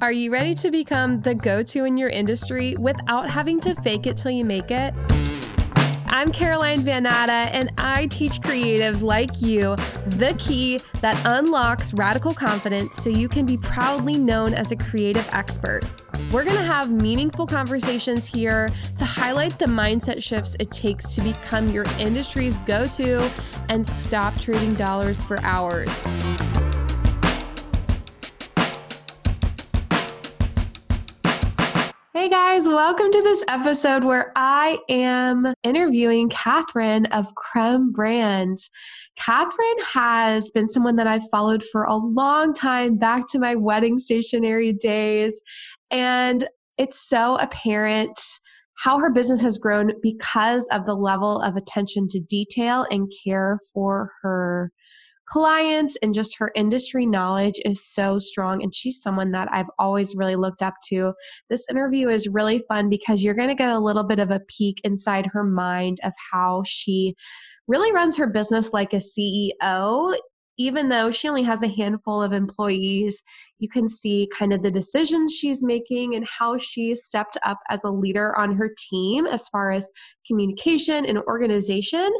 Are you ready to become the go to in your industry without having to fake it till you make it? I'm Caroline Van Natta, and I teach creatives like you the key that unlocks radical confidence so you can be proudly known as a creative expert. We're going to have meaningful conversations here to highlight the mindset shifts it takes to become your industry's go to and stop trading dollars for hours. Guys, welcome to this episode where I am interviewing Catherine of Creme Brands. Catherine has been someone that I've followed for a long time, back to my wedding stationery days. And it's so apparent how her business has grown because of the level of attention to detail and care for her clients and just her industry knowledge is so strong. And she's someone that I've always really looked up to. This interview is really fun because you're going to get a little bit of a peek inside her mind of how she really runs her business like a CEO even though she only has a handful of employees, you can see kind of the decisions she's making and how she's stepped up as a leader on her team as far as communication and organization,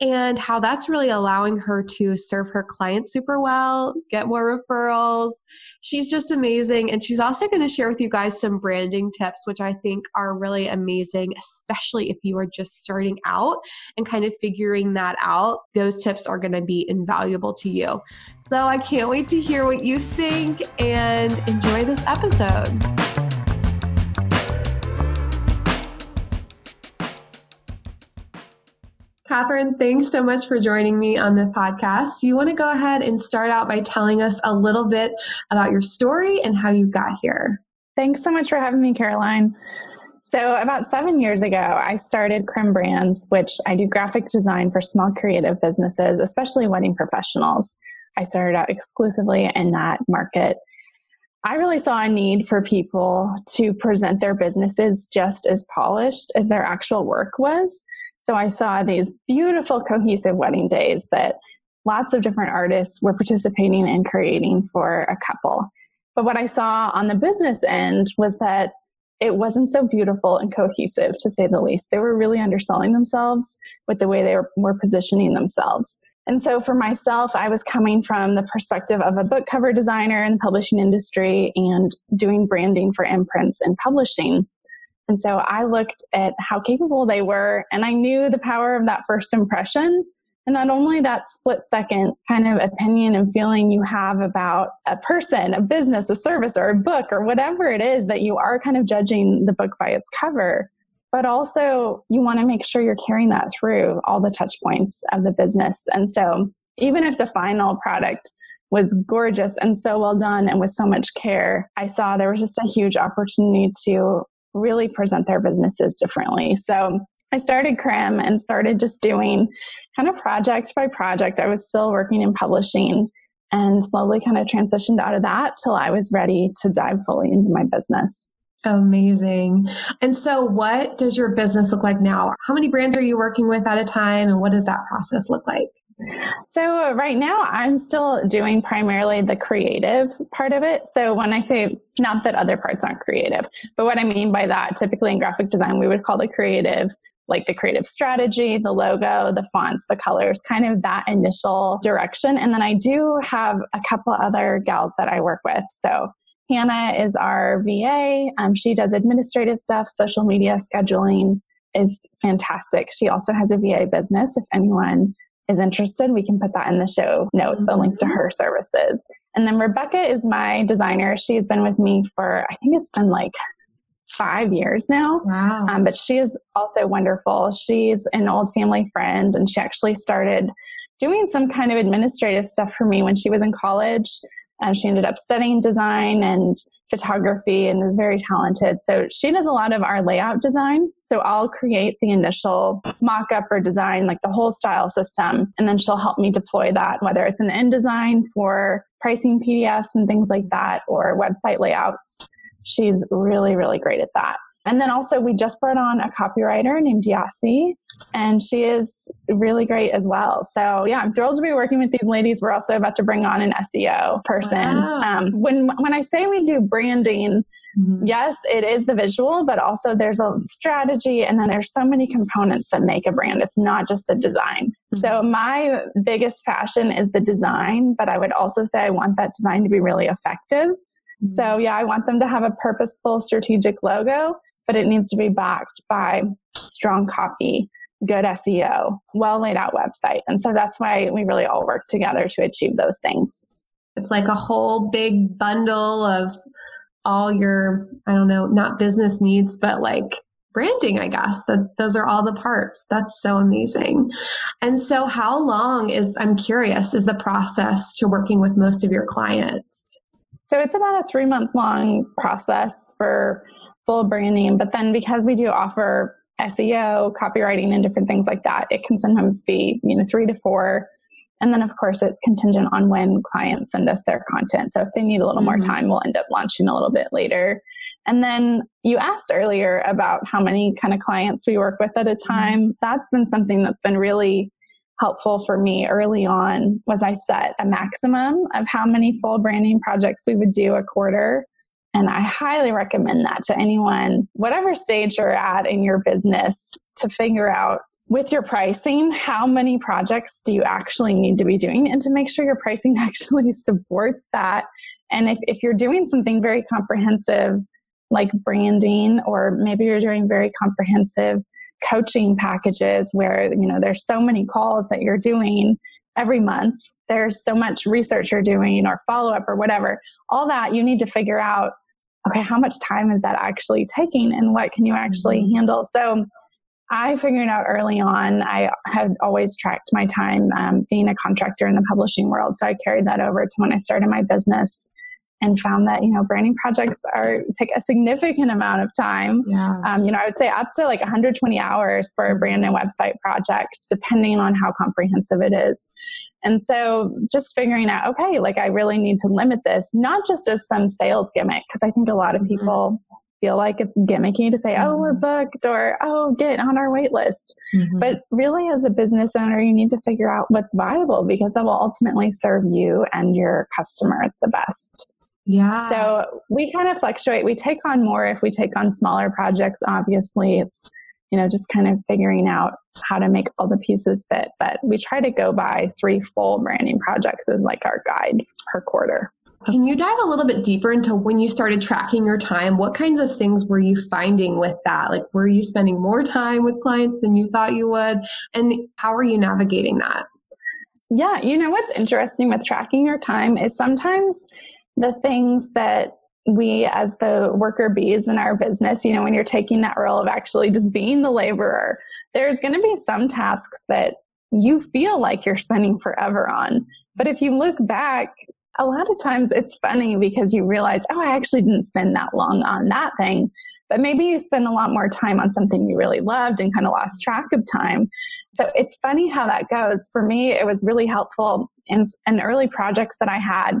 and how that's really allowing her to serve her clients super well, get more referrals. She's just amazing. And she's also going to share with you guys some branding tips, which I think are really amazing, especially if you are just starting out and kind of figuring that out. Those tips are going to be invaluable to you. So I can't wait to hear what you think and enjoy this episode. Catherine, thanks so much for joining me on the podcast. Do you want to go ahead and start out by telling us a little bit about your story and how you got here? Thanks so much for having me, Caroline. So, about seven years ago, I started Creme Brands, which I do graphic design for small creative businesses, especially wedding professionals. I started out exclusively in that market. I really saw a need for people to present their businesses just as polished as their actual work was. So I saw these beautiful, cohesive wedding days that lots of different artists were participating in creating for a couple. But what I saw on the business end was that it wasn't so beautiful and cohesive, to say the least. They were really underselling themselves with the way they were, were positioning themselves. And so for myself, I was coming from the perspective of a book cover designer in the publishing industry and doing branding for imprints and publishing. And so I looked at how capable they were, and I knew the power of that first impression. And not only that split second kind of opinion and feeling you have about a person, a business, a service, or a book, or whatever it is that you are kind of judging the book by its cover, but also you want to make sure you're carrying that through all the touch points of the business. And so even if the final product was gorgeous and so well done and with so much care, I saw there was just a huge opportunity to really present their businesses differently. So I started Creme and started just doing kind of project by project. I was still working in publishing and slowly kind of transitioned out of that till I was ready to dive fully into my business. Amazing. And so, what does your business look like now? How many brands are you working with at a time, and what does that process look like? So, uh, right now, I'm still doing primarily the creative part of it. So, when I say not that other parts aren't creative, but what I mean by that, typically in graphic design, we would call the creative like the creative strategy, the logo, the fonts, the colors, kind of that initial direction. And then I do have a couple other gals that I work with. So, Hannah is our VA. Um, she does administrative stuff, social media scheduling is fantastic. She also has a VA business. If anyone is interested, we can put that in the show notes, a link to her services. And then Rebecca is my designer. She's been with me for, I think it's been like five years now. Wow. Um, but she is also wonderful. She's an old family friend, and she actually started doing some kind of administrative stuff for me when she was in college. Um, she ended up studying design and photography and is very talented. So she does a lot of our layout design. So I'll create the initial mock up or design, like the whole style system, and then she'll help me deploy that, whether it's an InDesign for pricing PDFs and things like that or website layouts. She's really, really great at that. And then also, we just brought on a copywriter named Yasi, and she is really great as well. So, yeah, I'm thrilled to be working with these ladies. We're also about to bring on an SEO person. Wow. Um, when when I say we do branding, Mm-hmm. Yes, it is the visual, but also there's a strategy and then there's so many components that make a brand. It's not just the design. Mm-hmm. So my biggest passion is the design, but I would also say I want that design to be really effective. Mm-hmm. So yeah, I want them to have a purposeful strategic logo, but it needs to be backed by strong copy, good SEO, well laid out website. And so that's why we really all work together to achieve those things. It's like a whole big bundle of all your, I don't know, not business needs, but like branding, I guess. That those are all the parts. That's so amazing. And so how long is I'm curious, is the process to working with most of your clients? So it's about a three month long process for full branding. But then because we do offer SEO, copywriting, and different things like that, it can sometimes be, you know, three to four and then, of course, it's contingent on when clients send us their content. So if they need a little mm-hmm. more time, we'll end up launching a little bit later. And then you asked earlier about how many kind of clients we work with at a mm-hmm. time. Mm-hmm. That's been something that's been really helpful for me early on was I set a maximum of how many full branding projects we would do a quarter. And I highly recommend that to anyone, whatever stage you're at in your business, to figure out with your pricing, how many projects do you actually need to be doing and to make sure your pricing actually supports that. And if, if you're doing something very comprehensive like branding, or maybe you're doing very comprehensive coaching packages where, you know, there's so many calls that you're doing every month, there's so much research you're doing or follow up or whatever, all that you need to figure out okay, how much time is that actually taking and what can you actually mm-hmm. handle? So I figured out early on, I had always tracked my time um, being a contractor in the publishing world. So I carried that over to when I started my business and found that, you know, branding projects are take a significant amount of time. Yeah. Um, you know, I would say up to like 120 hours for a brand and website project, depending on how comprehensive it is. And so just figuring out, okay, like I really need to limit this, not just as some sales gimmick, because I think a lot of mm-hmm. people feel like it's gimmicky to say, oh, we're mm-hmm. booked or oh, get on our wait list. Mm-hmm. But really, as a business owner, you need to figure out what's viable because that will ultimately serve you and your customer the best. Yeah. So we kind of fluctuate. We take on more if we take on smaller projects. Obviously, it's, you know, just kind of figuring out how to make all the pieces fit. But we try to go by three full branding projects as like our guide per quarter. Can you dive a little bit deeper into when you started tracking your time? What kinds of things were you finding with that? Like, were you spending more time with clients than you thought you would? And how are you navigating that? Yeah, you know what's interesting with tracking your time is sometimes the things that we, as the worker bees in our business, you know, when you're taking that role of actually just being the laborer, there's going to be some tasks that you feel like you're spending forever on. But if you look back, a lot of times it's funny because you realize, oh, I actually didn't spend that long on that thing. But maybe you spend a lot more time on something you really loved and kind of lost track of time. So it's funny how that goes. For me, it was really helpful in, in early projects that I had.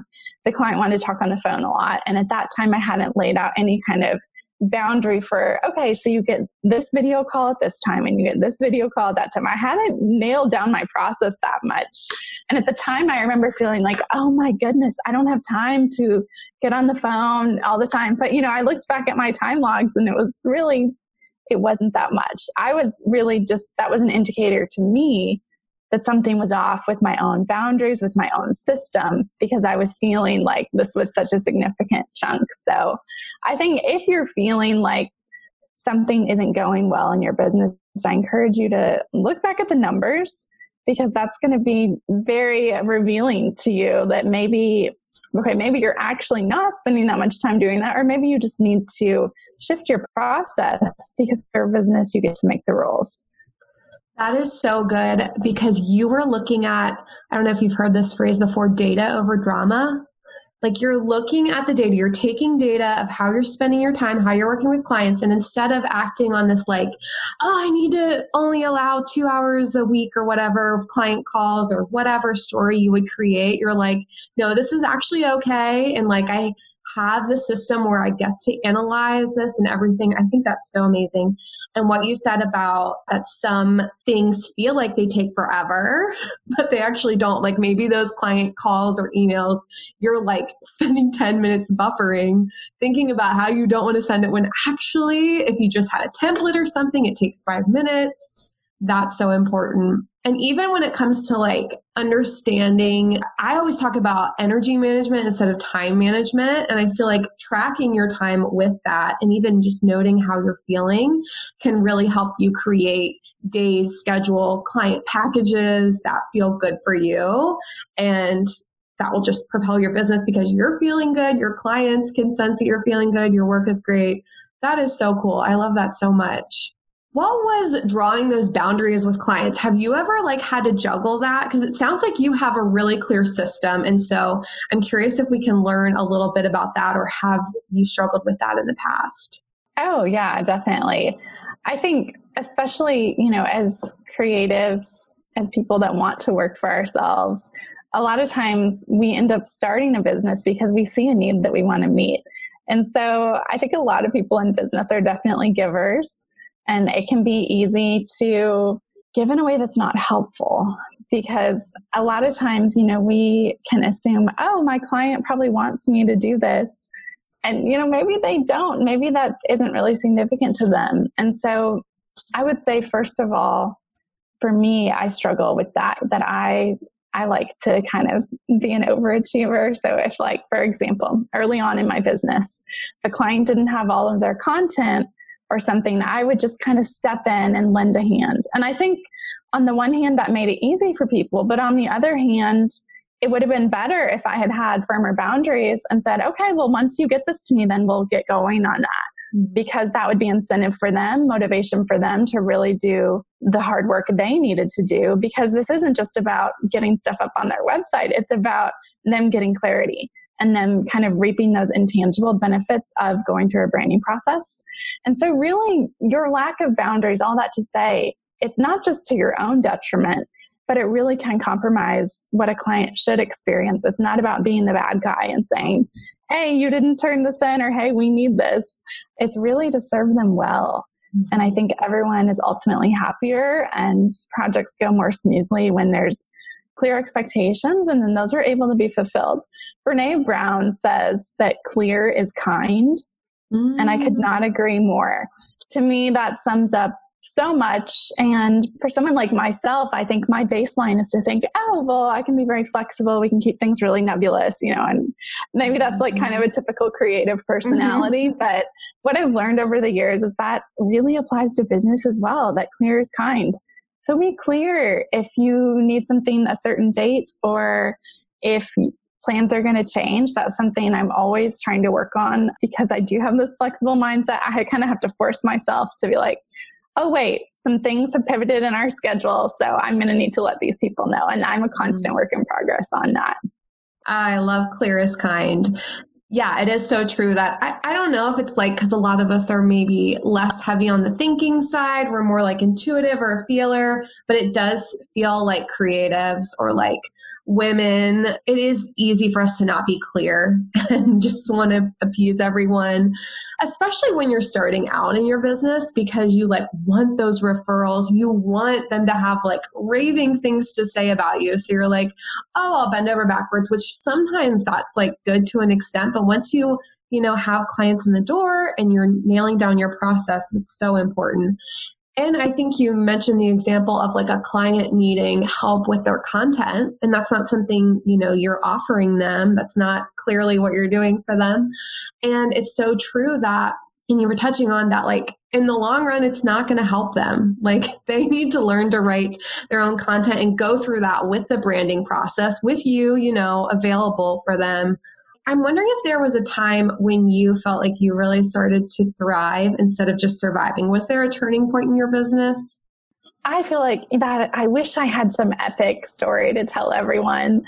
The client wanted to talk on the phone a lot. And at that time, I hadn't laid out any kind of boundary for okay so you get this video call at this time and you get this video call at that time. I hadn't nailed down my process that much. And at the time i remember feeling like oh my goodness i don't have time to get on the phone all the time. But you know i looked back at my time logs and it was really it wasn't that much. I was really just that was an indicator to me that something was off with my own boundaries, with my own system, because I was feeling like this was such a significant chunk. So I think if you're feeling like something isn't going well in your business, I encourage you to look back at the numbers because that's going to be very revealing to you that maybe okay maybe you're actually not spending that much time doing that or maybe you just need to shift your process because your business you get to make the rules that is so good because you were looking at, I don't know if you've heard this phrase before, data over drama. Like you're looking at the data, you're taking data of how you're spending your time, how you're working with clients, and instead of acting on this, like, oh, I need to only allow two hours a week or whatever client calls or whatever story you would create, you're like, no, this is actually okay. And like, I have the system where I get to analyze this and everything. I think that's so amazing. And what you said about that some things feel like they take forever, but they actually don't. Like maybe those client calls or emails, you're like spending 10 minutes buffering, thinking about how you don't want to send it when actually, if you just had a template or something, it takes five minutes. That's so important. And even when it comes to like understanding, I always talk about energy management instead of time management. And I feel like tracking your time with that and even just noting how you're feeling can really help you create days, schedule, client packages that feel good for you. And that will just propel your business because you're feeling good. Your clients can sense that you're feeling good. Your work is great. That is so cool. I love that so much. What was drawing those boundaries with clients? Have you ever like had to juggle that? Because it sounds like you have a really clear system. And so I'm curious if we can learn a little bit about that or have you struggled with that in the past? Oh, yeah, definitely. I think, especially, you know, as creatives, as people that want to work for ourselves, a lot of times we end up starting a business because we see a need that we want to meet. And so I think a lot of people in business are definitely givers. And it can be easy to give in a way that's not helpful because a lot of times, you know, we can assume, oh, my client probably wants me to do this. And, you know, maybe they don't. Maybe that isn't really significant to them. And so I would say, first of all, for me, I struggle with that, that I I like to kind of be an overachiever. So, if, like, for example, early on in my business, the client didn't have all of their content, or something, I would just kind of step in and lend a hand. And I think on the one hand, that made it easy for people. But on the other hand, it would have been better if I had had firmer boundaries and said, okay, well, once you get this to me, then we'll get going on that. Mm-hmm. Because that would be incentive for them, motivation for them to really do the hard work they needed to do. Because this isn't just about getting stuff up on their website, it's about them getting clarity and then kind of reaping those intangible benefits of going through a branding process. And so, really, your lack of boundaries, all that to say, it's not just to your own detriment, but it really can compromise what a client should experience. It's not about being the bad guy and saying, hey, you didn't turn this in, or hey, we need this. It's really to serve them well. Mm-hmm. And I think everyone is ultimately happier and projects go more smoothly when there's clear expectations and then those are able to be fulfilled. Brene Brown says that clear is kind, mm. and I could not agree more. To me, that sums up so much. And for someone like myself, I think my baseline is to think, oh, well, I can be very flexible. We can keep things really nebulous, you know, and maybe that's like kind of a typical creative personality. Mm-hmm. But what I've learned over the years is that really applies to business as well, that clear is kind. So be clear if you need something a certain date or if plans are going to change. That's something I'm always trying to work on because I do have this flexible mindset. I kind of have to force myself to be like, oh, wait, some things have pivoted in our schedule. So I'm going to need to let these people know. And I'm a constant mm-hmm. work in progress on that. I love clearest kind yeah, it is so true that I, I don't know if it's like because a lot of us are maybe less heavy on the thinking side. We're more like intuitive or a feeler, but it does feel like creatives or like women, it is easy for us to not be clear and just want to appease everyone, especially when you're starting out in your business because you like want those referrals. You want them to have like raving things to say about you. So you're like, oh, I'll bend over backwards, which sometimes that's like good to an extent. But once you you know have clients in the door and you're nailing down your process it's so important and I think you mentioned the example of like a client needing help with their content. And that's not something, you know, you're offering them. That's not clearly what you're doing for them. And it's so true that, and you were touching on that, like in the long run, it's not going to help them. Like they need to learn to write their own content and go through that with the branding process with you, you know, available for them I'm wondering if there was a time when you felt like you really started to thrive instead of just surviving. Was there a turning point in your business? I feel like that I wish I had some epic story to tell everyone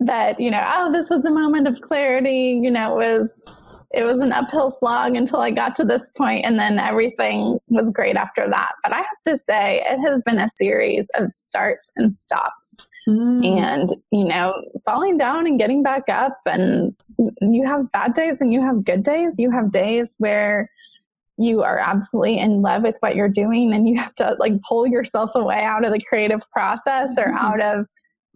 that, you know, oh, this was the moment of clarity, you know, it was it was an uphill slog until I got to this point and then everything was great after that. But I have to say it has been a series of starts and stops. Mm. And, you know, falling down and getting back up and you have bad days and you have good days. You have days where you are absolutely in love with what you're doing and you have to like pull yourself away out of the creative process or mm-hmm. out of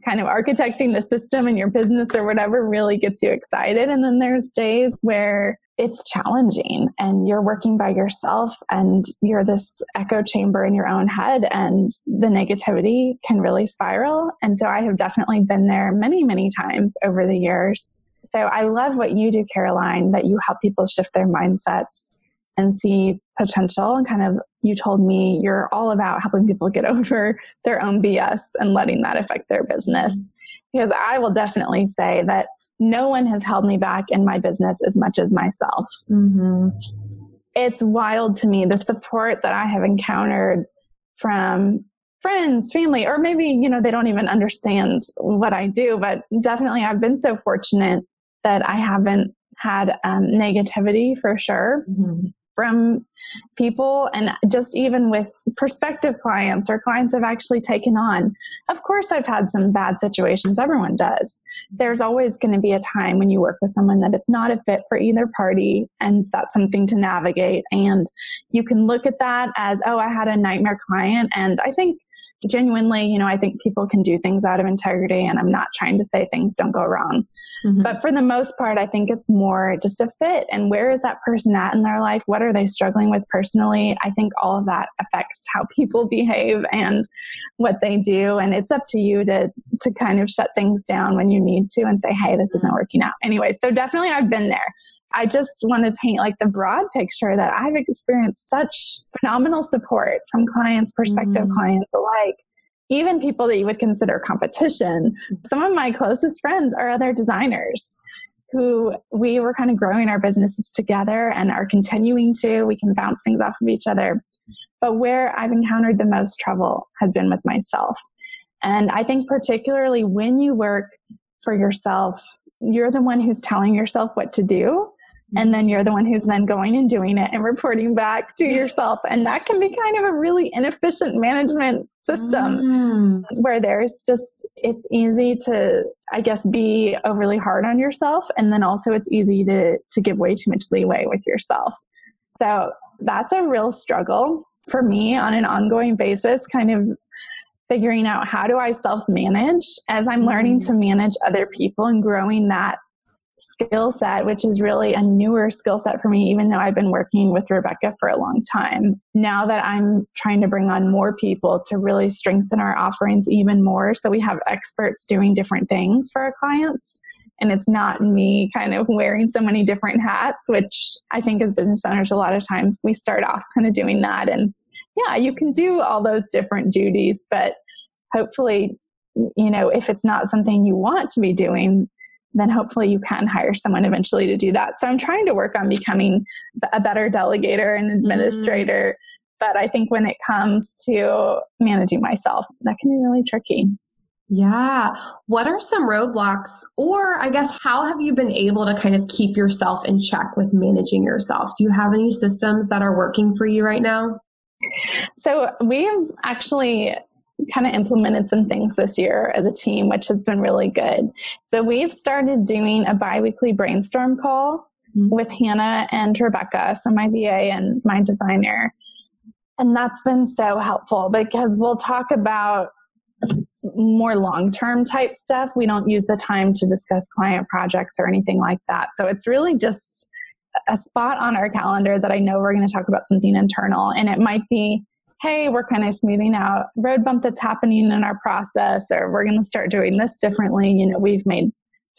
kind of architecting the system in your business or whatever really gets you excited. And then there's days where it's challenging and you're working by yourself and you're this echo chamber in your own head and the negativity can really spiral. And so i have definitely been there many many times over the years. So i love what you do caroline that you help people shift their mindsets and see potential and kind of you told me you're all about helping people get over their own BS and letting that affect their business. Because I will definitely say that no one has held me back in my business as much as myself. Mm-hmm. It's wild to me the support that I have encountered from friends, family, or maybe, you know, they don't even understand what I do, but definitely I've been so fortunate that I haven't had um, negativity for sure. Mm-hmm from people and just even with prospective clients or clients I've actually taken on. Of course, I've had some bad situations. Everyone does. There's always going to be a time when you work with someone that it's not a fit for either party, and that's something to navigate. And you can look at that as, oh, I had a nightmare client. And I think genuinely, you know, I think people can do things out of integrity, and I'm not trying to say things don't go wrong. Mm-hmm. But for the most part, I think it's more just a fit and where is that person at in their life? What are they struggling with personally? I think all of that affects how people behave and what they do. And it's up to you to, to kind of shut things down when you need to and say, hey, this isn't working out. Anyway, so definitely I've been there. I just want to paint like the broad picture that I've experienced such phenomenal support from clients, prospective mm-hmm. clients alike even people that you would consider competition. Mm-hmm. Some of my closest friends are other designers who we were kind of growing our businesses together and are continuing to. We can bounce things off of each other. But where I've encountered the most trouble has been with myself. And I think, particularly when you work for yourself, you're the one who's telling yourself what to do and then you're the one who's then going and doing it and reporting back to yourself and that can be kind of a really inefficient management system mm. where there's just it's easy to i guess be overly hard on yourself and then also it's easy to to give way too much leeway with yourself so that's a real struggle for me on an ongoing basis kind of figuring out how do i self manage as i'm learning mm. to manage other people and growing that skill set, which is really a newer skill set for me, even though I've been working with Rebecca for a long time. Now that I'm trying to bring on more people to really strengthen our offerings even more. So we have experts doing different things for our clients. And it's not me kind of wearing so many different hats, which I think as business owners, a lot of times we start off kind of doing that. And yeah, you can do all those different duties, but hopefully, you know, if it's not something you want to be doing, then hopefully you can hire someone eventually to do that. So I'm trying to work on becoming a better delegator and administrator. Mm. But I think when it comes to managing myself, that can be really tricky. Yeah. What are some roadblocks, or I guess, how have you been able to kind of keep yourself in check with managing yourself? Do you have any systems that are working for you right now? So, we have actually kind of implemented some things this year as a team, which has been really good. So we've started doing a biweekly brainstorm call mm-hmm. with Hannah and Rebecca, so my VA and my designer. And that's been so helpful because we'll talk about more long term type stuff. We don't use the time to discuss client projects or anything like that. So it's really just a spot on our calendar that I know we're going to talk about something internal. And it might be hey, we're kind of smoothing out road bump that's happening in our process, or we're going to start doing this differently. You know, we've made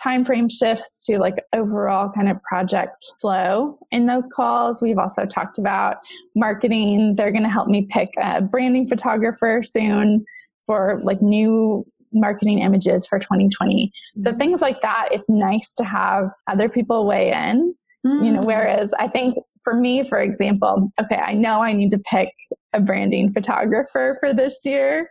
time frame shifts to like overall kind of project flow in those calls. We've also talked about marketing. They're going to help me pick a branding photographer soon for like new marketing images for 2020. So mm-hmm. things like that, it's nice to have other people weigh in. Mm-hmm. You know, mm. whereas I think for me, for example, okay, I know I need to pick a branding photographer for this year.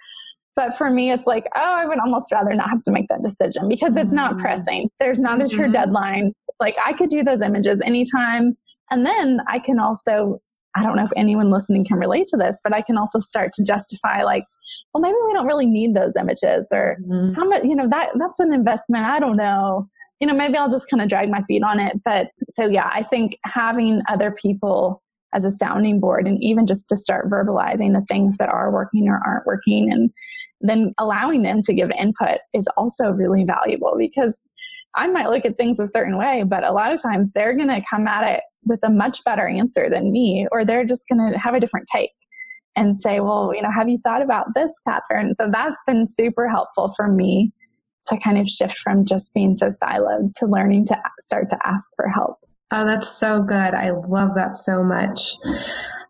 But for me, it's like, oh, I would almost rather not have to make that decision because it's not mm-hmm. pressing. There's not a true mm-hmm. deadline. Like I could do those images anytime. And then I can also, I don't know if anyone listening can relate to this, but I can also start to justify like, well, maybe we don't really need those images or mm-hmm. how much, you know, that that's an investment. I don't know. You know, maybe I'll just kind of drag my feet on it. But so yeah, I think having other people as a sounding board and even just to start verbalizing the things that are working or aren't working and then allowing them to give input is also really valuable because I might look at things a certain way, but a lot of times they're going to come at it with a much better answer than me, or they're just going to have a different take and say, well, you know, have you thought about this, Catherine? So that's been super helpful for me to kind of shift from just being so siloed to learning to start to ask for help. Oh, that's so good. I love that so much.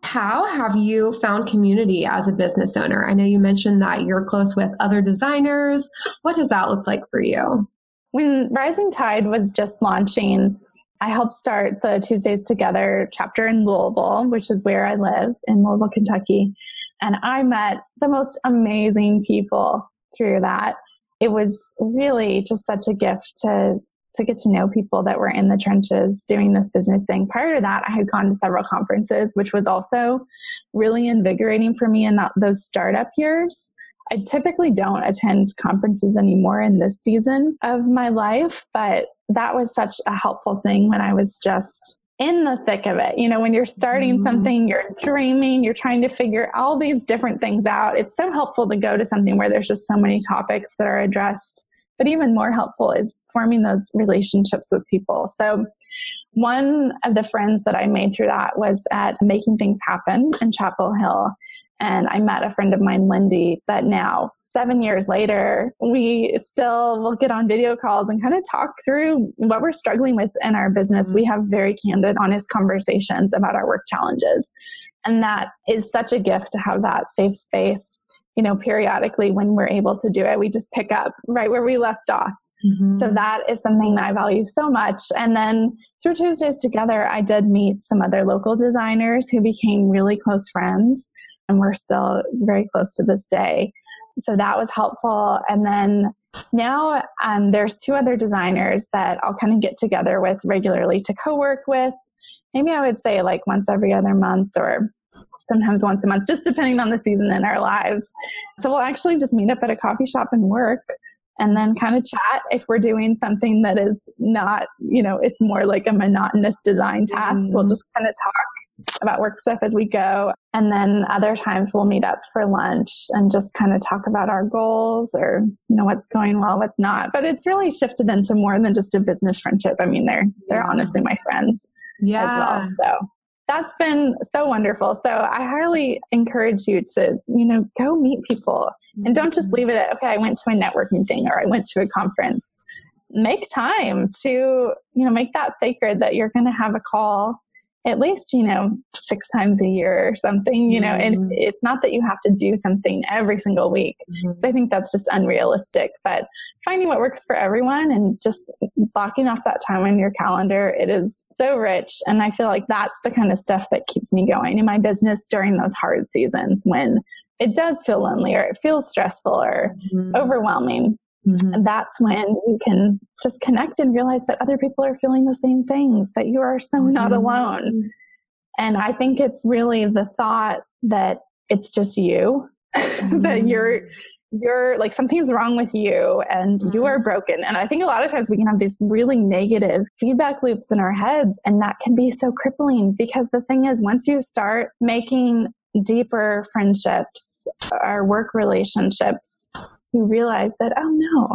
How have you found community as a business owner? I know you mentioned that you're close with other designers. What has that looked like for you? When Rising Tide was just launching, I helped start the Tuesdays Together chapter in Louisville, which is where I live in Louisville, Kentucky. And I met the most amazing people through that. It was really just such a gift to to get to know people that were in the trenches doing this business thing. Prior to that, I had gone to several conferences, which was also really invigorating for me in that, those startup years. I typically don't attend conferences anymore in this season of my life, but that was such a helpful thing when I was just in the thick of it. You know, when you're starting mm-hmm. something, you're dreaming, you're trying to figure all these different things out. It's so helpful to go to something where there's just so many topics that are addressed but even more helpful is forming those relationships with people. So, one of the friends that I made through that was at Making Things Happen in Chapel Hill. And I met a friend of mine, Lindy, that now, seven years later, we still will get on video calls and kind of talk through what we're struggling with in our business. Mm-hmm. We have very candid, honest conversations about our work challenges. And that is such a gift to have that safe space you know, periodically when we're able to do it, we just pick up right where we left off. Mm-hmm. So that is something that I value so much. And then through Tuesdays Together, I did meet some other local designers who became really close friends, and we're still very close to this day. So that was helpful. And then now um, there's two other designers that I'll kind of get together with regularly to co work with. Maybe I would say like once every other month or sometimes once a month, just depending on the season in our lives. So we'll actually just meet up at a coffee shop and work and then kind of chat if we're doing something that is not, you know, it's more like a monotonous design task. Mm-hmm. We'll just kind of talk about work stuff as we go. And then other times we'll meet up for lunch and just kind of talk about our goals or, you know, what's going well, what's not. But it's really shifted into more than just a business friendship. I mean, they're they're honestly my friends yeah. as well. So that's been so wonderful. So I highly encourage you to, you know, go meet people and don't just mm-hmm. leave it at, okay, I went to a networking thing or I went to a conference. Make time to, you know, make that sacred that you're going to have a call at least, you know, six times a year or something, you know, mm-hmm. and it's not that you have to do something every single week. Mm-hmm. So I think that's just unrealistic, but finding what works for everyone and just blocking off that time on your calendar, it is so rich. And I feel like that's the kind of stuff that keeps me going in my business during those hard seasons when it does feel lonely or it feels stressful or mm-hmm. overwhelming. Mm-hmm. And that's when you can just connect and realize that other people are feeling the same things, that you are so mm-hmm. not alone. And I think it's really the thought that it's just you, mm-hmm. that you're you're like something's wrong with you and mm-hmm. you are broken. And I think a lot of times we can have these really negative feedback loops in our heads, and that can be so crippling because the thing is, once you start making deeper friendships or work relationships, you realize that, oh no,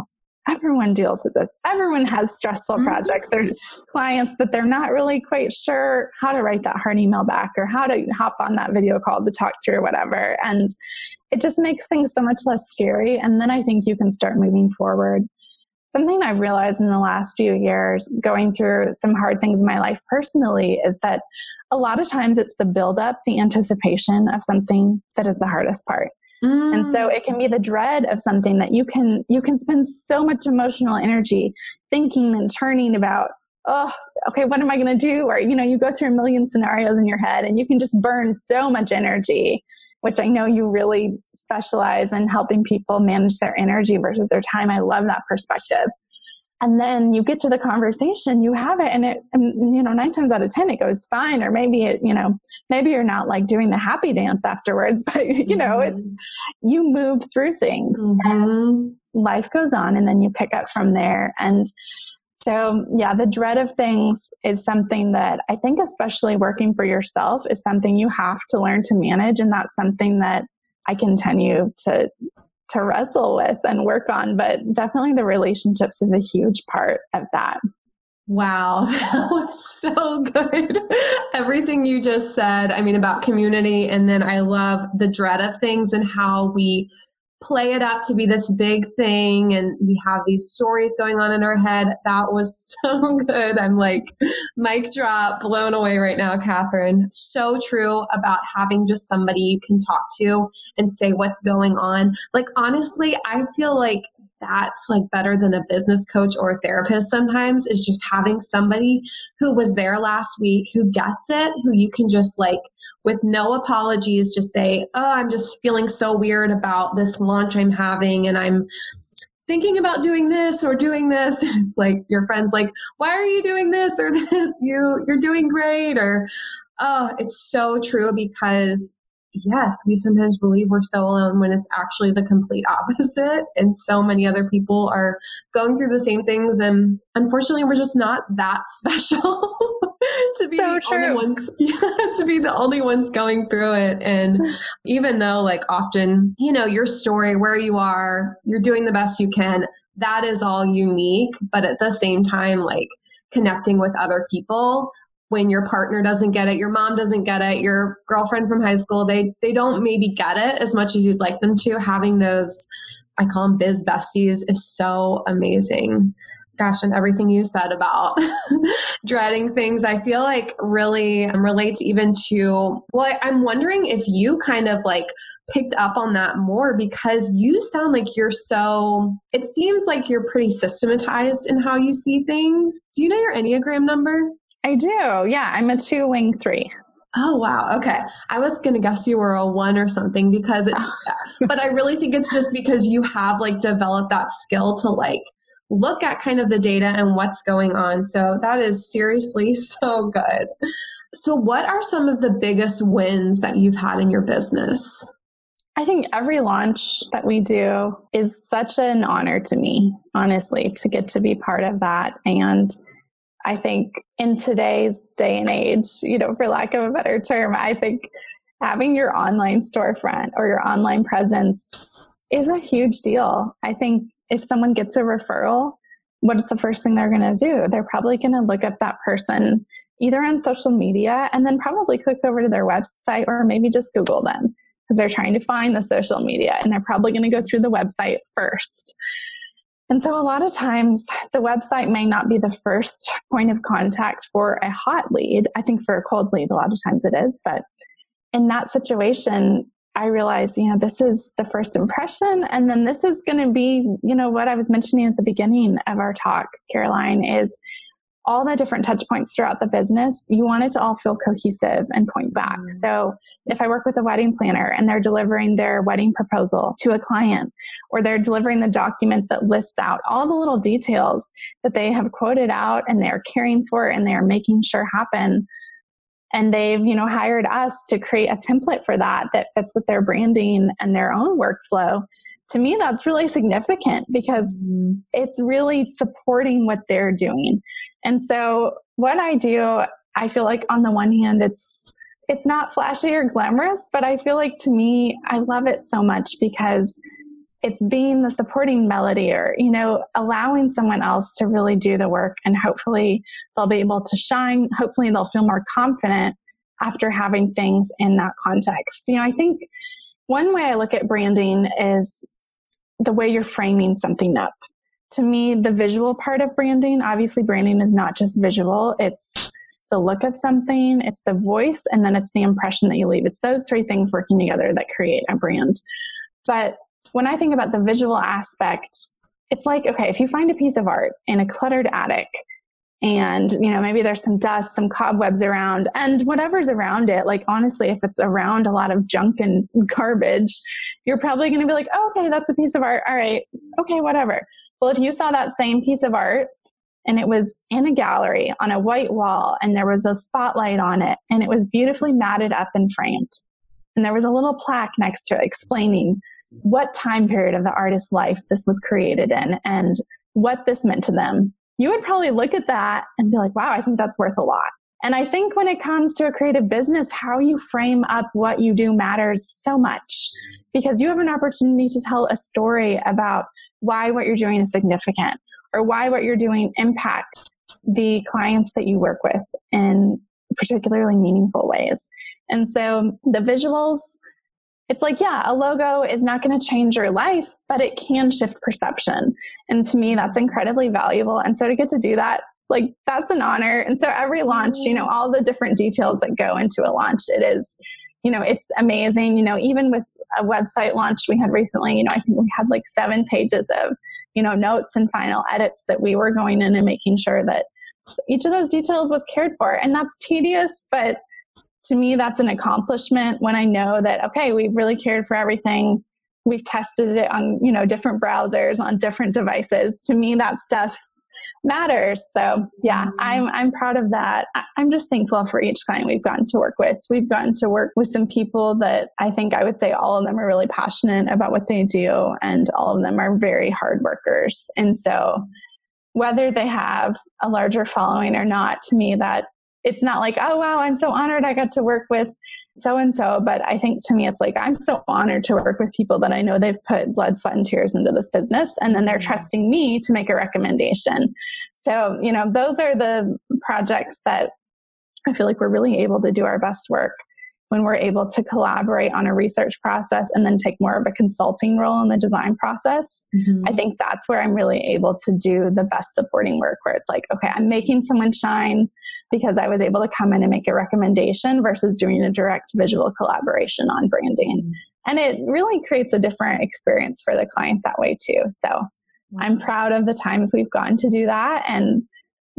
everyone deals with this. Everyone has stressful mm-hmm. projects or clients that they're not really quite sure how to write that hard email back or how to hop on that video call to talk to or whatever. And it just makes things so much less scary. And then I think you can start moving forward. Something I've realized in the last few years, going through some hard things in my life personally, is that a lot of times it's the buildup, the anticipation of something that is the hardest part. Mm. And so it can be the dread of something that you can you can spend so much emotional energy thinking and turning about oh okay what am i going to do or you know you go through a million scenarios in your head and you can just burn so much energy which I know you really specialize in helping people manage their energy versus their time. I love that perspective. And then you get to the conversation, you have it, and it, and, you know, nine times out of 10, it goes fine. Or maybe it, you know, maybe you're not like doing the happy dance afterwards, but, you know, mm-hmm. it's, you move through things mm-hmm. and life goes on, and then you pick up from there. And so, yeah, the dread of things is something that I think, especially working for yourself, is something you have to learn to manage. And that's something that I continue to to wrestle with and work on but definitely the relationships is a huge part of that Wow, that was so good. Everything you just said, I mean, about community. And then I love the dread of things and how we play it up to be this big thing and we have these stories going on in our head. That was so good. I'm like, mic drop, blown away right now, Catherine. So true about having just somebody you can talk to and say what's going on. Like, honestly, I feel like that's like better than a business coach or a therapist sometimes is just having somebody who was there last week who gets it, who you can just like with no apologies, just say, Oh, I'm just feeling so weird about this launch I'm having, and I'm thinking about doing this or doing this. It's like your friend's like, Why are you doing this or this? You you're doing great or oh, it's so true because yes, we sometimes believe we're so alone when it's actually the complete opposite. And so many other people are going through the same things. And unfortunately, we're just not that special to be so the true. only ones, yeah, to be the only ones going through it. And even though like often, you know, your story, where you are, you're doing the best you can, that is all unique. But at the same time, like connecting with other people when your partner doesn't get it, your mom doesn't get it, your girlfriend from high school, they they don't maybe get it as much as you'd like them to. Having those, I call them biz besties, is so amazing. Gosh, and everything you said about dreading things, I feel like really um, relates even to. Well, I'm wondering if you kind of like picked up on that more because you sound like you're so. It seems like you're pretty systematized in how you see things. Do you know your Enneagram number? I do. Yeah, I'm a two wing three. Oh wow. Okay. I was going to guess you were a 1 or something because it, but I really think it's just because you have like developed that skill to like look at kind of the data and what's going on. So that is seriously so good. So what are some of the biggest wins that you've had in your business? I think every launch that we do is such an honor to me, honestly, to get to be part of that and I think in today's day and age, you know, for lack of a better term, I think having your online storefront or your online presence is a huge deal. I think if someone gets a referral, what's the first thing they're going to do? They're probably going to look up that person either on social media and then probably click over to their website or maybe just Google them because they're trying to find the social media and they're probably going to go through the website first. And so, a lot of times, the website may not be the first point of contact for a hot lead. I think for a cold lead, a lot of times it is. But in that situation, I realized, you know, this is the first impression. And then this is going to be, you know, what I was mentioning at the beginning of our talk, Caroline, is all the different touch points throughout the business, you want it to all feel cohesive and point back. Mm. So if I work with a wedding planner and they're delivering their wedding proposal to a client, or they're delivering the document that lists out all the little details that they have quoted out and they're caring for and they're making sure happen, and they've you know hired us to create a template for that that fits with their branding and their own workflow to me that's really significant because mm-hmm. it's really supporting what they're doing and so what I do, I feel like on the one hand, it's it's not flashy or glamorous, but I feel like to me, I love it so much because it's being the supporting melody or, you know, allowing someone else to really do the work and hopefully they'll be able to shine. Hopefully they'll feel more confident after having things in that context. You know, I think one way I look at branding is the way you're framing something up to me, the visual part of branding, obviously, branding is not just visual, it's the look of something, it's the voice, and then it's the impression that you leave. It's those three things working together that create a brand. But when I think about the visual aspect, it's like, okay, if you find a piece of art in a cluttered attic, and you know maybe there's some dust some cobwebs around and whatever's around it like honestly if it's around a lot of junk and garbage you're probably going to be like oh, okay that's a piece of art. All right. Okay whatever. Well if you saw that same piece of art and it was in a gallery on a white wall and there was a spotlight on it and it was beautifully matted up and framed and there was a little plaque next to it explaining what time period of the artist's life this was created in and what this meant to them you would probably look at that and be like, wow, I think that's worth a lot. And I think when it comes to a creative business, how you frame up what you do matters so much because you have an opportunity to tell a story about why what you're doing is significant or why what you're doing impacts the clients that you work with in particularly meaningful ways. And so the visuals it's like, yeah, a logo is not going to change your life, but it can shift perception. And to me, that's incredibly valuable. And so to get to do that, like that's an honor. And so every launch, you know, mm-hmm. all the different details that go into a launch, it is, you know, it's amazing. You know, even with a website launch we had recently, you know, I think we had like seven pages of, you know, notes and final edits that we were going in and making sure that each of those details was cared for. And that's tedious, but to me that's an accomplishment when i know that okay we've really cared for everything. We've tested it on you know different browsers on different devices. To me that stuff matters. So yeah mm-hmm. i'm i'm proud of that. I'm just thankful for each client we've gotten to work with. We've gotten to work with some people that i think i would say all of them are really passionate about what they do and all of them are very hard workers. And so whether they have a larger following or not to me that it's not like, oh, wow, I'm so honored I got to work with so and so. But I think to me, it's like, I'm so honored to work with people that I know they've put blood, sweat, and tears into this business. And then they're mm-hmm. trusting me to make a recommendation. So, you know, those are the projects that I feel like we're really able to do our best work when we're able to collaborate on a research process and then take more of a consulting role in the design process, mm-hmm. I think that's where I'm really able to do the best supporting work where it's like, okay, I'm making someone shine because I was able to come in and make a recommendation versus doing a direct visual collaboration on branding. Mm-hmm. And it really creates a different experience for the client that way too. So I'm proud of the times we've gotten to do that. And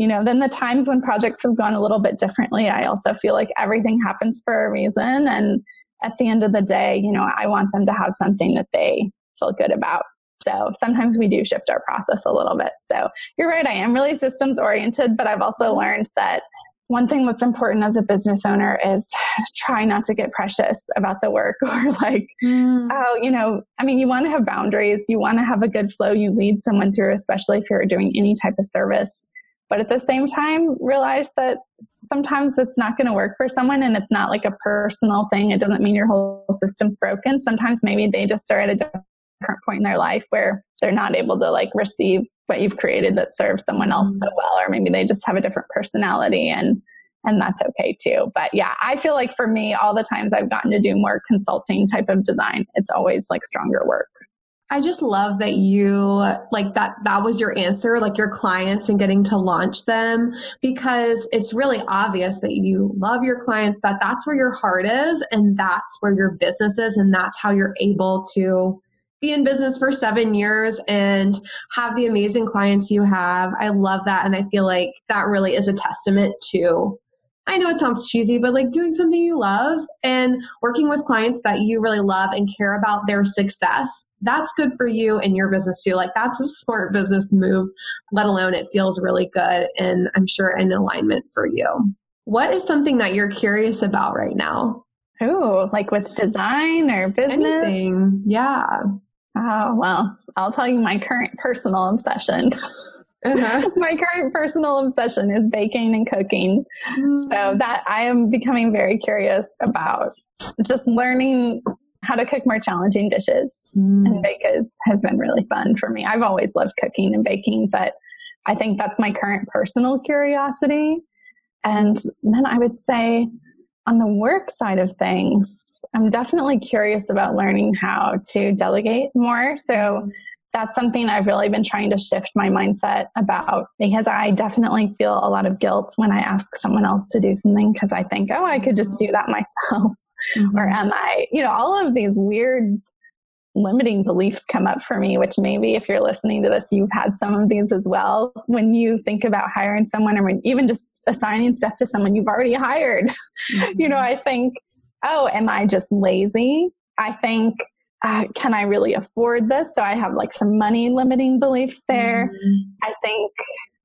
you know, then the times when projects have gone a little bit differently, I also feel like everything happens for a reason. And at the end of the day, you know, I want them to have something that they feel good about. So sometimes we do shift our process a little bit. So you're right, I am really systems oriented, but I've also learned that one thing that's important as a business owner is try not to get precious about the work or like, mm. oh, you know, I mean, you want to have boundaries, you want to have a good flow you lead someone through, especially if you're doing any type of service but at the same time realize that sometimes it's not going to work for someone and it's not like a personal thing. It doesn't mean your whole system's broken. Sometimes maybe they just are at a different point in their life where they're not able to like receive what you've created that serves someone else so mm. well or maybe they just have a different personality and and that's okay too. But yeah i feel like for me all the times i've gotten to do more consulting type of design it's always like stronger work I just love that you like that that was your answer like your clients and getting to launch them because it's really obvious that you love your clients that that's where your heart is and that's where your business is and that's how you're able to be in business for 7 years and have the amazing clients you have. I love that and I feel like that really is a testament to I know it sounds cheesy, but like doing something you love and working with clients that you really love and care about their success, that's good for you and your business too. Like that's a smart business move, let alone it feels really good and I'm sure in alignment for you. What is something that you're curious about right now? Oh, like with design or business? Anything. Yeah. Oh, well, I'll tell you my current personal obsession. Uh-huh. My current personal obsession is baking and cooking. Mm. So that I am becoming very curious about just learning how to cook more challenging dishes mm. and bake goods has been really fun for me. I've always loved cooking and baking, but I think that's my current personal curiosity. And then I would say on the work side of things, I'm definitely curious about learning how to delegate more. So mm that's something I've really been trying to shift my mindset about because I definitely feel a lot of guilt when I ask someone else to do something because I think, oh, I could just do that myself. Mm-hmm. Or am I, you know, all of these weird limiting beliefs come up for me, which maybe if you're listening to this, you've had some of these as well. When you think about hiring someone or when even just assigning stuff to someone you've already hired, mm-hmm. you know, I think, oh, am I just lazy? I think, uh, can I really afford this? So I have like some money limiting beliefs there. Mm-hmm. I think,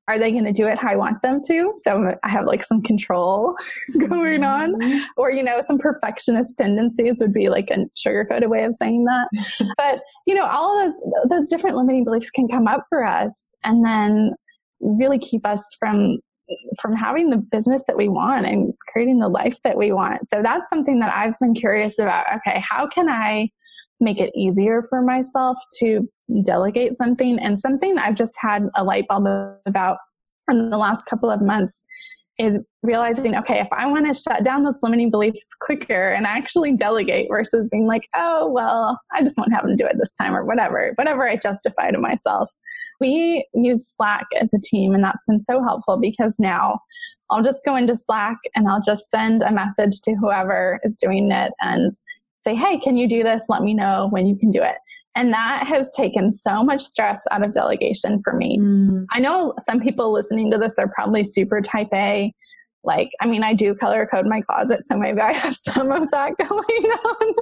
are they going to do it how I want them to? So I have like some control going on, mm-hmm. or you know, some perfectionist tendencies would be like a sugar-coated way of saying that. but you know, all of those those different limiting beliefs can come up for us, and then really keep us from from having the business that we want and creating the life that we want. So that's something that I've been curious about. Okay, how can I make it easier for myself to delegate something. And something I've just had a light bulb about in the last couple of months is realizing okay if i want to shut down those limiting beliefs quicker and actually delegate versus being like oh well i just won't have them do it this time or whatever whatever i justify to myself. We use slack as a team and that's been so helpful because now i'll just go into slack and i'll just send a message to whoever is doing it and say hey can you do this let me know when you can do it and that has taken so much stress out of delegation for me. Mm. I know some people listening to this are probably super type A. Like, I mean, I do color code my closet, so maybe I have some of that going on.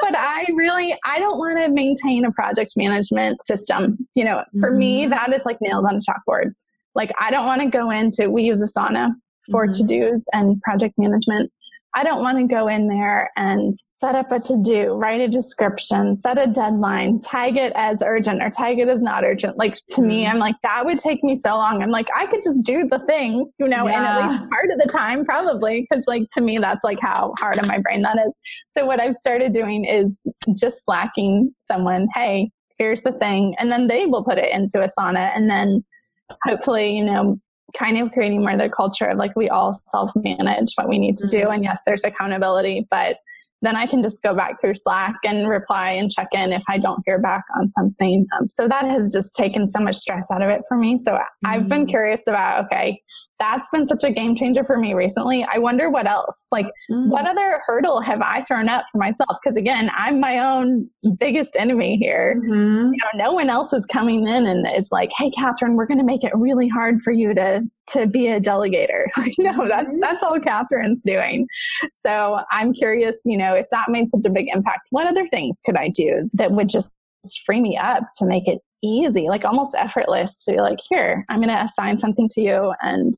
but I really, I don't want to maintain a project management system. You know, for mm. me, mm-hmm. that is like nailed on a chalkboard. Like, I don't want to go into, we use Asana for mm-hmm. to dos and project management. I don't want to go in there and set up a to do, write a description, set a deadline, tag it as urgent or tag it as not urgent. Like to me, mm-hmm. I'm like, that would take me so long. I'm like, I could just do the thing, you know, yeah. and at least part of the time, probably. Cause like to me, that's like how hard on my brain that is. So what I've started doing is just slacking someone, hey, here's the thing. And then they will put it into Asana. And then hopefully, you know, kind of creating more the culture of like we all self manage what we need to mm-hmm. do. And yes, there's accountability, but then I can just go back through Slack and reply and check in if I don't hear back on something. Um, so that has just taken so much stress out of it for me. So mm-hmm. I've been mm-hmm. curious about okay, that's been such a game changer for me recently. I wonder what else, like, mm. what other hurdle have I thrown up for myself? Because again, I'm my own biggest enemy here. Mm-hmm. You know, no one else is coming in and is like, "Hey, Catherine, we're going to make it really hard for you to to be a delegator." Like, no, that's mm-hmm. that's all Catherine's doing. So I'm curious, you know, if that made such a big impact, what other things could I do that would just free me up to make it easy, like almost effortless to be like, here, I'm going to assign something to you and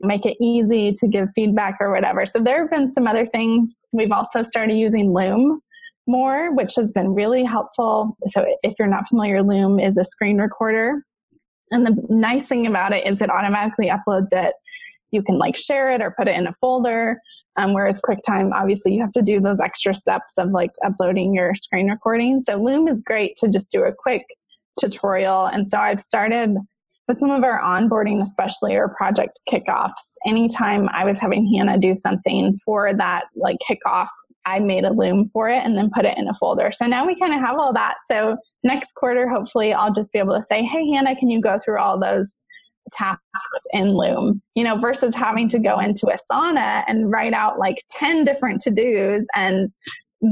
make it easy to give feedback or whatever. So there have been some other things. We've also started using Loom more, which has been really helpful. So if you're not familiar, Loom is a screen recorder. And the nice thing about it is it automatically uploads it. You can like share it or put it in a folder. Um, whereas QuickTime, obviously, you have to do those extra steps of like uploading your screen recording. So Loom is great to just do a quick tutorial. And so I've started with some of our onboarding, especially or project kickoffs, anytime I was having Hannah do something for that like kickoff, I made a loom for it and then put it in a folder. So now we kind of have all that. So next quarter, hopefully, I'll just be able to say, hey, Hannah, can you go through all those tasks in Loom, you know, versus having to go into Asana and write out like 10 different to dos and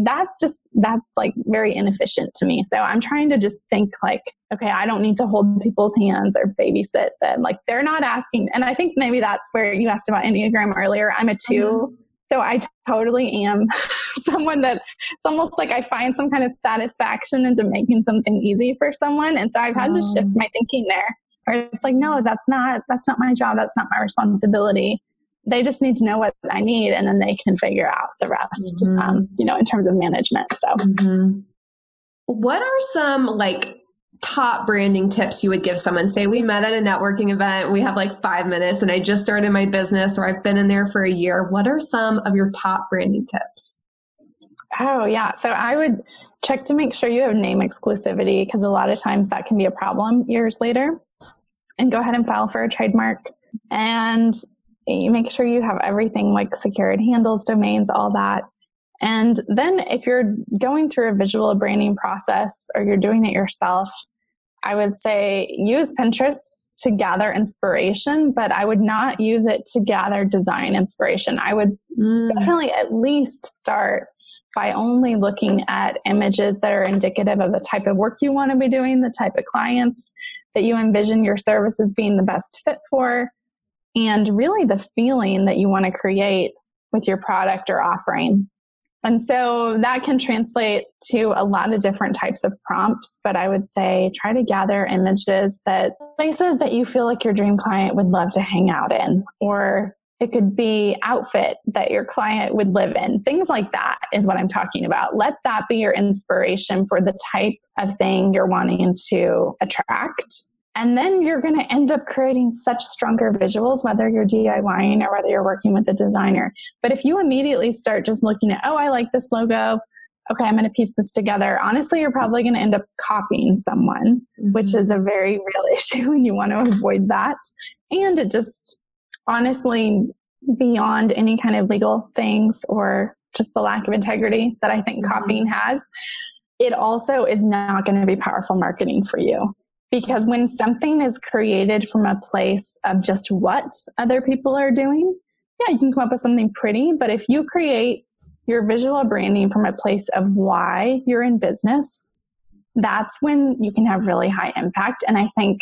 that's just that's like very inefficient to me. So i'm trying to just think like okay i don't need to hold people's hands or babysit them. Like they're not asking and i think maybe that's where you asked about enneagram earlier. I'm a 2 mm-hmm. so i totally am someone that it's almost like i find some kind of satisfaction into making something easy for someone. And so i've had to shift oh. my thinking there or it's like no that's not that's not my job. That's not my responsibility they just need to know what I need and then they can figure out the rest, mm-hmm. um, you know, in terms of management. So, mm-hmm. what are some like top branding tips you would give someone? Say we met at a networking event, we have like five minutes, and I just started my business or I've been in there for a year. What are some of your top branding tips? Oh, yeah. So I would check to make sure you have name exclusivity because a lot of times that can be a problem years later. And go ahead and file for a trademark. And you make sure you have everything like secured handles, domains, all that. And then if you're going through a visual branding process or you're doing it yourself, I would say use Pinterest to gather inspiration, but I would not use it to gather design inspiration. I would mm. definitely at least start by only looking at images that are indicative of the type of work you want to be doing, the type of clients that you envision your services being the best fit for, and really the feeling that you want to create with your product or offering. And so that can translate to a lot of different types of prompts, but I would say try to gather images that places that you feel like your dream client would love to hang out in, or it could be outfit that your client would live in. Things like that is what I'm talking about. Let that be your inspiration for the type of thing you're wanting to attract and then you're going to end up creating such stronger visuals, whether you're DIYing or whether you're working with a designer. But if you immediately start just looking at, oh, I like this logo. Okay, I'm going to piece this together. Honestly, you're probably going to end up copying someone, mm-hmm. which is a very real issue, and you want to avoid that. And it just honestly, beyond any kind of legal things or just the lack of integrity that I think mm-hmm. copying has, it also is not going to be powerful marketing for you. Because when something is created from a place of just what other people are doing, yeah, you can come up with something pretty. But if you create your visual branding from a place of why you're in business, that's when you can have really high impact. And I think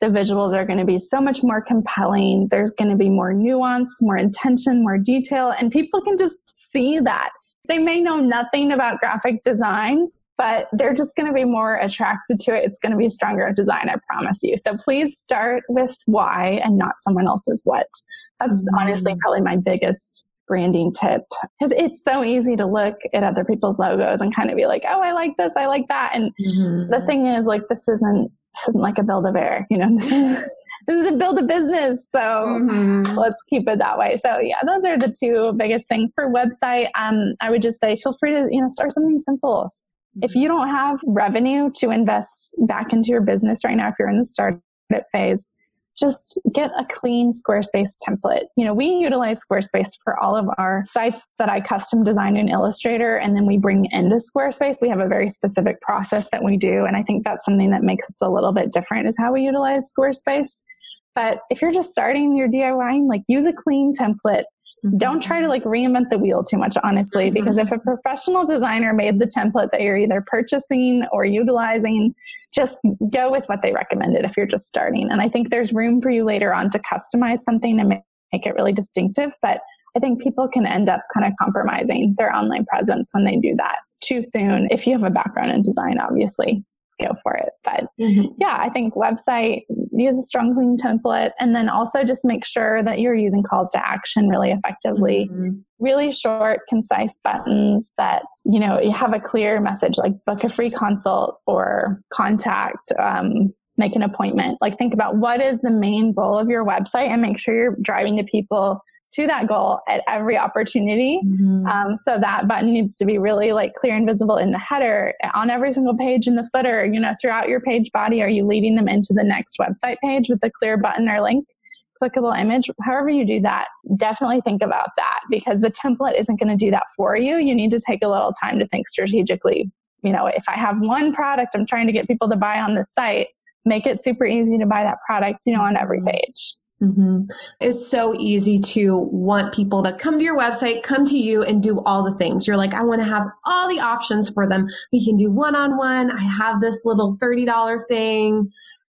the visuals are going to be so much more compelling. There's going to be more nuance, more intention, more detail, and people can just see that. They may know nothing about graphic design, but they're just going to be more attracted to it. It's going to be stronger design, I promise you. So please start with why and not someone else's what. That's mm-hmm. honestly probably my biggest branding tip because it's so easy to look at other people's logos and kind of be like, oh, I like this, I like that. And mm-hmm. the thing is, like, this isn't this isn't like a build a bear, you know. This is this is a build a business. So mm-hmm. let's keep it that way. So yeah, those are the two biggest things for website. Um, I would just say feel free to you know start something simple. If you don't have revenue to invest back into your business right now, if you're in the startup phase, just get a clean Squarespace template. You know, we utilize Squarespace for all of our sites that I custom design in Illustrator and then we bring into Squarespace. We have a very specific process that we do. And I think that's something that makes us a little bit different is how we utilize Squarespace. But if you're just starting your DIY, like use a clean template Mm-hmm. Don't try to like reinvent the wheel too much, honestly, mm-hmm. because if a professional designer made the template that you're either purchasing or utilizing, just go with what they recommended if you're just starting. And I think there's room for you later on to customize something and make, make it really distinctive. But I think people can end up kind of compromising their online presence when they do that too soon if you have a background in design, obviously go for it. But mm-hmm. yeah, I think website, use a strong clean template and then also just make sure that you're using calls to action really effectively. Mm-hmm. Really short, concise buttons that, you know, you have a clear message like book a free consult or contact, um, make an appointment. Like think about what is the main goal of your website and make sure you're driving to people to that goal at every opportunity. Mm-hmm. Um, so that button needs to be really like clear and visible in the header, on every single page in the footer, you know, throughout your page body. Are you leading them into the next website page with a clear button or link? clickable image, however you do that, definitely think about that because the template isn't going to do that for you. You need to take a little time to think strategically. You know, if I have one product I'm trying to get people to buy on this site, make it super easy to buy that product, you know, on every mm-hmm. page. Mm-hmm. It's so easy to want people to come to your website, come to you, and do all the things. You're like, I want to have all the options for them. We can do one on one. I have this little $30 thing.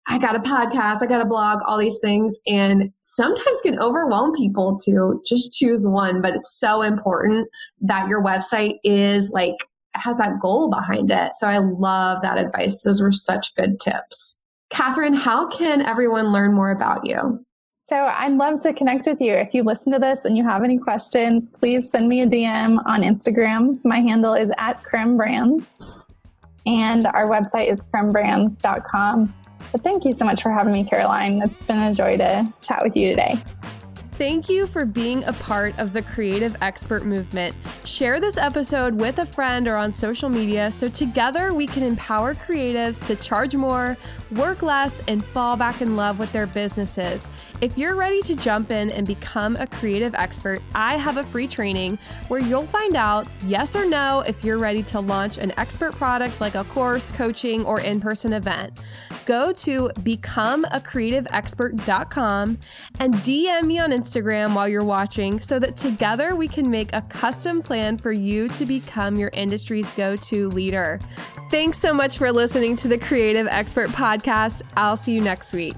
I got a podcast, I got a blog, all these things. And sometimes can overwhelm people to just choose one. But it's so important that your website is like, has that goal behind it. So I love that advice. Those were such good tips. Catherine, how can everyone learn more about you? So I'd love to connect with you. If you listen to this and you have any questions, please send me a DM on Instagram. My handle is at Creme Brands, and our website is crembrands.com. But thank you so much for having me, Caroline. It's been a joy to chat with you today. Thank you for being a part of the Creative Expert Movement. Share this episode with a friend or on social media so together we can empower creatives to charge more, work less, and fall back in love with their businesses. If you're ready to jump in and become a creative expert, I have a free training where you'll find out yes or no if you're ready to launch an expert product like a course, coaching, or in person event. Go to becomeacreativeexpert.com and DM me on Instagram Instagram while you're watching so that together we can make a custom plan for you to become your industry's go to leader. Thanks so much for listening to the Creative Expert Podcast. I'll see you next week.